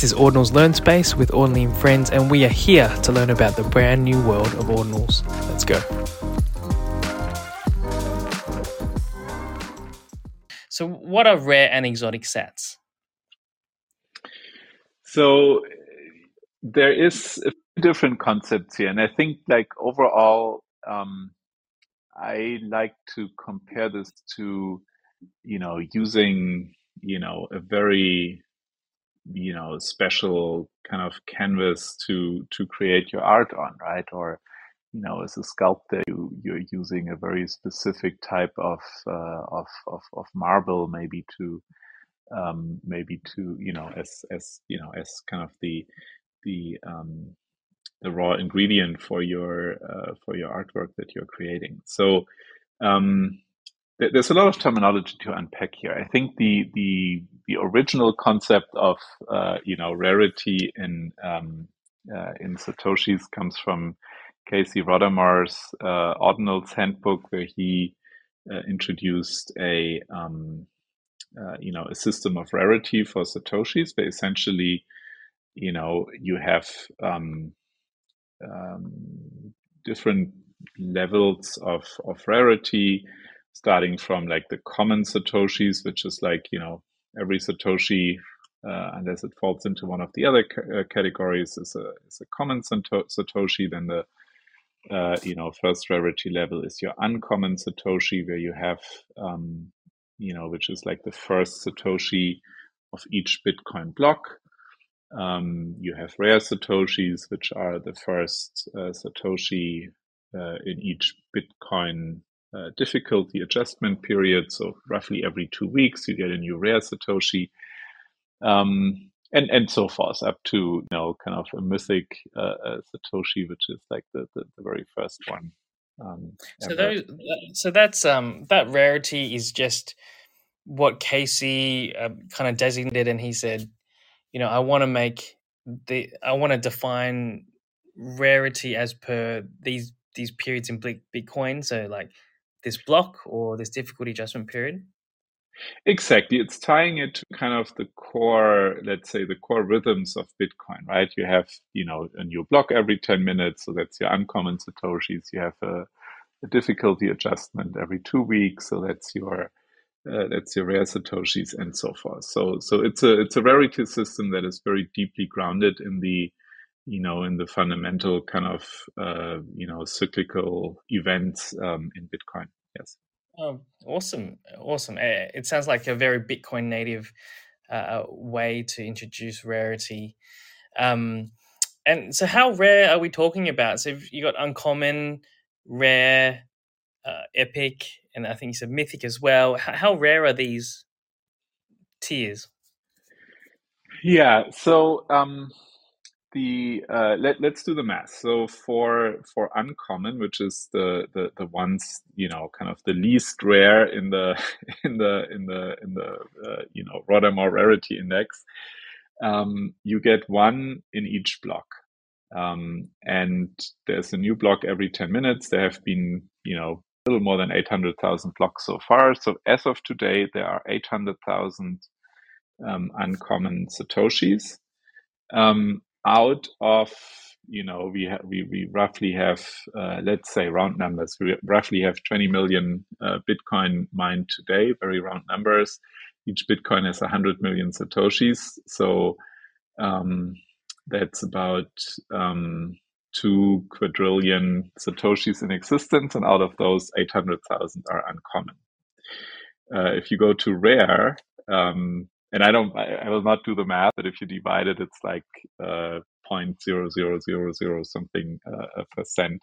This is Ordinals Learn Space with Ordinally and Friends, and we are here to learn about the brand new world of Ordinals. Let's go. So, what are rare and exotic sats? So, there is a few different concepts here, and I think, like overall, um, I like to compare this to, you know, using, you know, a very you know special kind of canvas to to create your art on right? Or you know as a sculptor you, you're using a very specific type of uh, of, of of marble maybe to um, maybe to you know as as you know as kind of the the um, the raw ingredient for your uh, for your artwork that you're creating so um, there's a lot of terminology to unpack here. I think the the the original concept of uh, you know rarity in um, uh, in satoshis comes from Casey Rodarmor's uh, Ordinals Handbook, where he uh, introduced a um, uh, you know a system of rarity for satoshis, but essentially, you know, you have um, um, different levels of of rarity starting from like the common satoshis which is like you know every satoshi uh, unless it falls into one of the other uh, categories is a, is a common satoshi. Then the uh, you know first rarity level is your uncommon satoshi where you have um, you know which is like the first satoshi of each bitcoin block um, you have rare satoshis which are the first uh, satoshi uh, in each bitcoin uh, difficulty adjustment period. So roughly every two weeks, you get a new rare Satoshi, um, and and so forth up to you know kind of a mythic uh, uh, Satoshi, which is like the the, the very first one. Um, so those, so that's um that rarity is just what Casey uh, kind of designated, and he said, you know, I want to make the I want to define rarity as per these these periods in Bitcoin. So like this block or this difficulty adjustment period? Exactly. It's tying it to kind of the core, let's say the core rhythms of Bitcoin, right? You have, you know, a new block every 10 minutes. So that's your uncommon Satoshis. You have a, a difficulty adjustment every two weeks. So that's your, uh, that's your rare Satoshis and so forth. So, so it's a, it's a rarity system that is very deeply grounded in the, you know, in the fundamental kind of, uh, you know, cyclical events um, in Bitcoin. Yes. Oh, awesome. Awesome. It sounds like a very Bitcoin native uh, way to introduce rarity. Um, and so, how rare are we talking about? So, you got uncommon, rare, uh, epic, and I think you said mythic as well. How, how rare are these tiers? Yeah. So, um, the uh, let let's do the math. So for for uncommon, which is the the the ones you know kind of the least rare in the in the in the in the uh, you know Rodarmor rarity index, um, you get one in each block, um, and there's a new block every ten minutes. There have been you know little more than eight hundred thousand blocks so far. So as of today, there are eight hundred thousand um, uncommon satoshis. Um, out of you know we ha- we we roughly have uh, let's say round numbers we roughly have 20 million uh, bitcoin mined today very round numbers each bitcoin has 100 million satoshis so um, that's about um, two quadrillion satoshis in existence and out of those 800000 are uncommon uh, if you go to rare um, and I don't, I, I, will not do the math, but if you divide it, it's like uh, 0.0000 something uh, percent.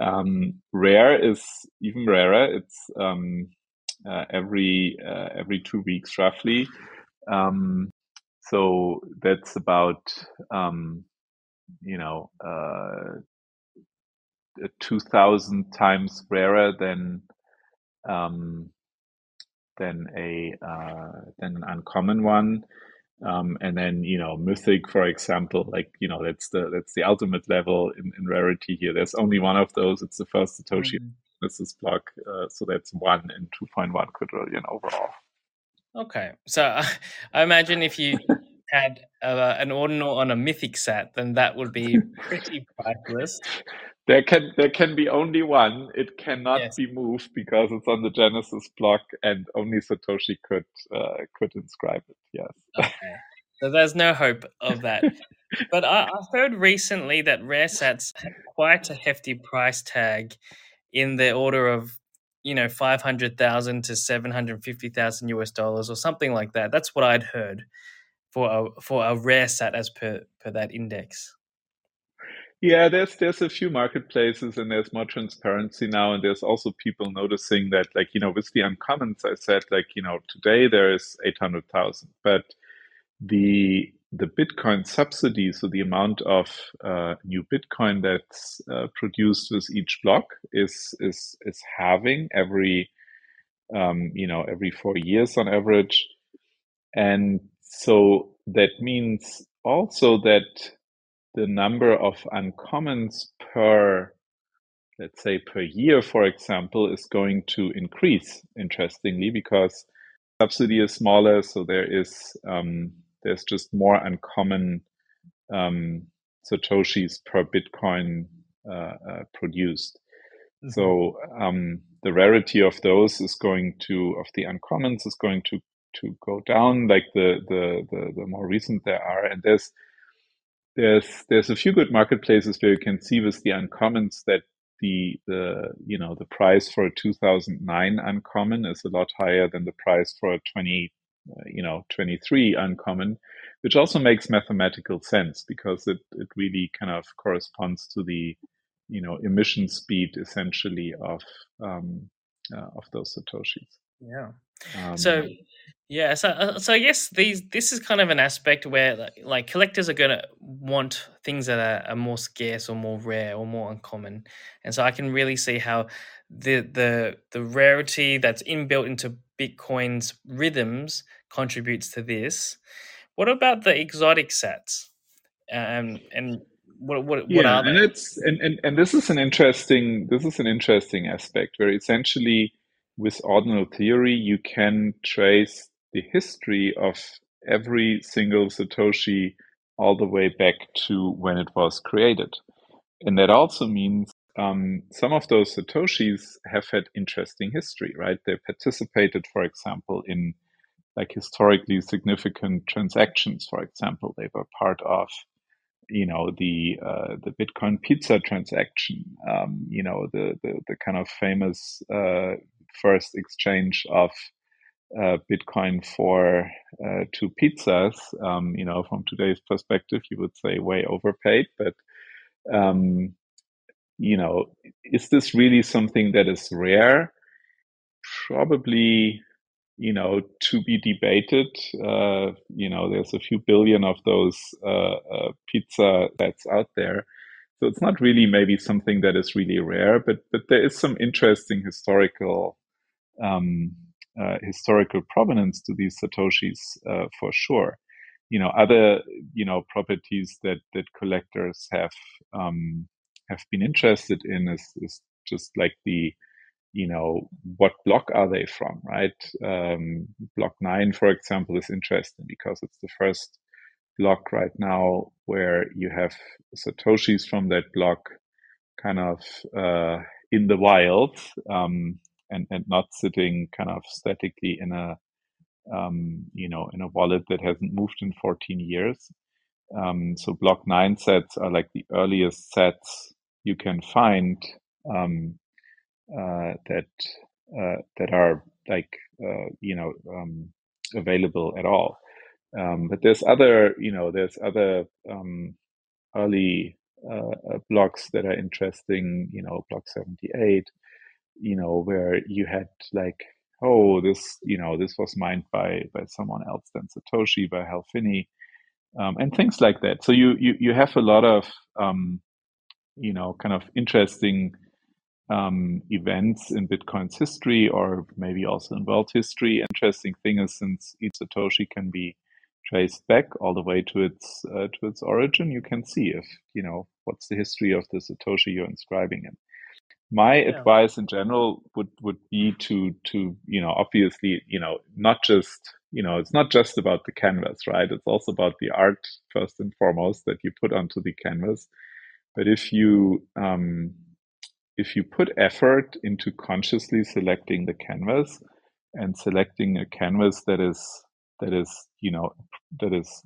Um, rare is even rarer. It's um, uh, every uh, every two weeks roughly. Um, so that's about um, you know uh, two thousand times rarer than um, than a uh, than an uncommon one. Um, and then you know mythic for example like you know that's the that's the ultimate level in, in rarity here there's only one of those it's the first satoshi mm-hmm. Genesis block. Uh, so that's one in 2.1 quadrillion overall. Okay, so I imagine if you had uh, an ordinal on a mythic sat, then that would be pretty priceless. There can there can be only one. It cannot yes. be moved because it's on the Genesis block, and only Satoshi could uh, could inscribe it. Yes. Okay. So there's no hope of that. but I, I heard recently that rare sats have quite a hefty price tag, in the order of you know five hundred thousand to seven hundred fifty thousand US dollars or something like that. That's what I'd heard for a for a rare sat as per per that index. Yeah, there's there's a few marketplaces and there's more transparency now, and there's also people noticing that, like you know, with the uncommons, I said like you know today there is eight hundred thousand, but the the Bitcoin subsidy, so the amount of uh, new Bitcoin that's uh, produced with each block, is is is halving every um, you know every four years on average, and so that means also that the number of uncommons per, let's say, per year, for example, is going to increase, interestingly, because subsidy is smaller. So there is, um, there's just more uncommon um, Satoshis per Bitcoin uh, uh, produced. Mm-hmm. So um, the rarity of those is going to, of the uncommons is going to to go down like the, the the the more recent there are. And there's there's there's a few good marketplaces where you can see with the uncommons that the the you know the price for a 2009 uncommon is a lot higher than the price for a 20 uh, you know 23 uncommon which also makes mathematical sense because it it really kind of corresponds to the you know emission speed essentially of um, uh, of those satoshis yeah um, so yeah, so uh, so I guess these this is kind of an aspect where like, like collectors are gonna want things that are, are more scarce or more rare or more uncommon, and so I can really see how the the the rarity that's inbuilt into Bitcoin's rhythms contributes to this. What about the exotic sats? Um, and what what, yeah, what are they? and it's and, and and this is an interesting this is an interesting aspect where essentially with ordinal theory you can trace the history of every single Satoshi all the way back to when it was created. And that also means um, some of those Satoshis have had interesting history, right? They participated, for example, in like historically significant transactions. For example, they were part of, you know, the uh, the Bitcoin pizza transaction. Um, you know, the, the the kind of famous uh, first exchange of uh, Bitcoin for uh, two pizzas, um, you know, from today's perspective, you would say way overpaid. But, um, you know, is this really something that is rare? Probably, you know, to be debated. Uh, you know, there's a few billion of those uh, uh, pizza sats out there. So it's not really maybe something that is really rare, but but there is some interesting historical um, uh, historical provenance to these satoshis uh, for sure. You know, other you know properties that that collectors have um, have been interested in is is just like the you know what block are they from, right? Um, block nine, for example, is interesting because it's the first block right now where you have satoshis from that block kind of uh, in the wild. Um, and, and not sitting kind of statically in a um, you know in a wallet that hasn't moved in 14 years. Um, so block nine sats are like the earliest sats you can find um, uh, that uh, that are like uh, you know um, available at all. Um, but there's other you know there's other um, early uh, blocks that are interesting. You know block 78 you know, where you had like, oh, this, you know, this was mined by by someone else than Satoshi, by Hal Finney, um, and things like that. So you you you have a lot of um, you know, kind of interesting um, events in Bitcoin's history, or maybe also in world history. Interesting thing is since each Satoshi can be traced back all the way to its uh, to its origin, you can see if you know what's the history of the Satoshi you're inscribing in. My yeah. advice in general would would be to to you know obviously you know not just you know it's not just about the canvas right it's also about the art first and foremost that you put onto the canvas but if you um, if you put effort into consciously selecting the canvas and selecting a canvas that is that is you know that is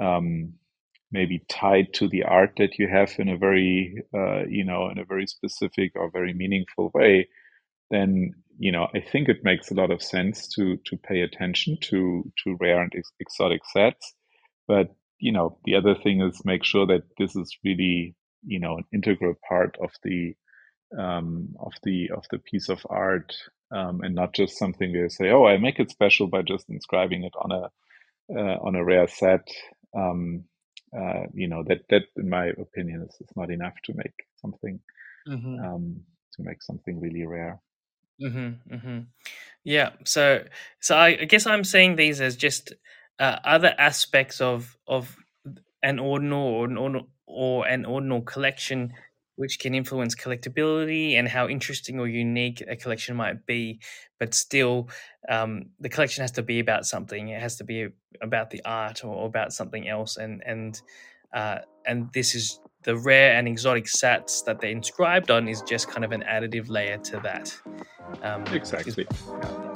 um, maybe tied to the art that you have in a very uh, you know in a very specific or very meaningful way then you know i think it makes a lot of sense to to pay attention to to rare and ex- exotic sats. But you know the other thing is make sure that this is really you know an integral part of the um, of the of the piece of art um, and not just something you say oh i make it special by just inscribing it on a uh, on a rare sat. Um, uh, you know that that in my opinion is, is not enough to make something mm-hmm. um, to make something really rare mm-hmm, mm-hmm. yeah so so I, I, guess i'm seeing these as just uh, other aspects of of an ordinal or an ordinal, or an ordinal collection which can influence collectability and how interesting or unique a collection might be. But still, um, the collection has to be about something. It has to be about the art or about something else. And and uh, and this is the rare and exotic sats that they're inscribed on is just kind of an additive layer to that. Um, exactly. Is,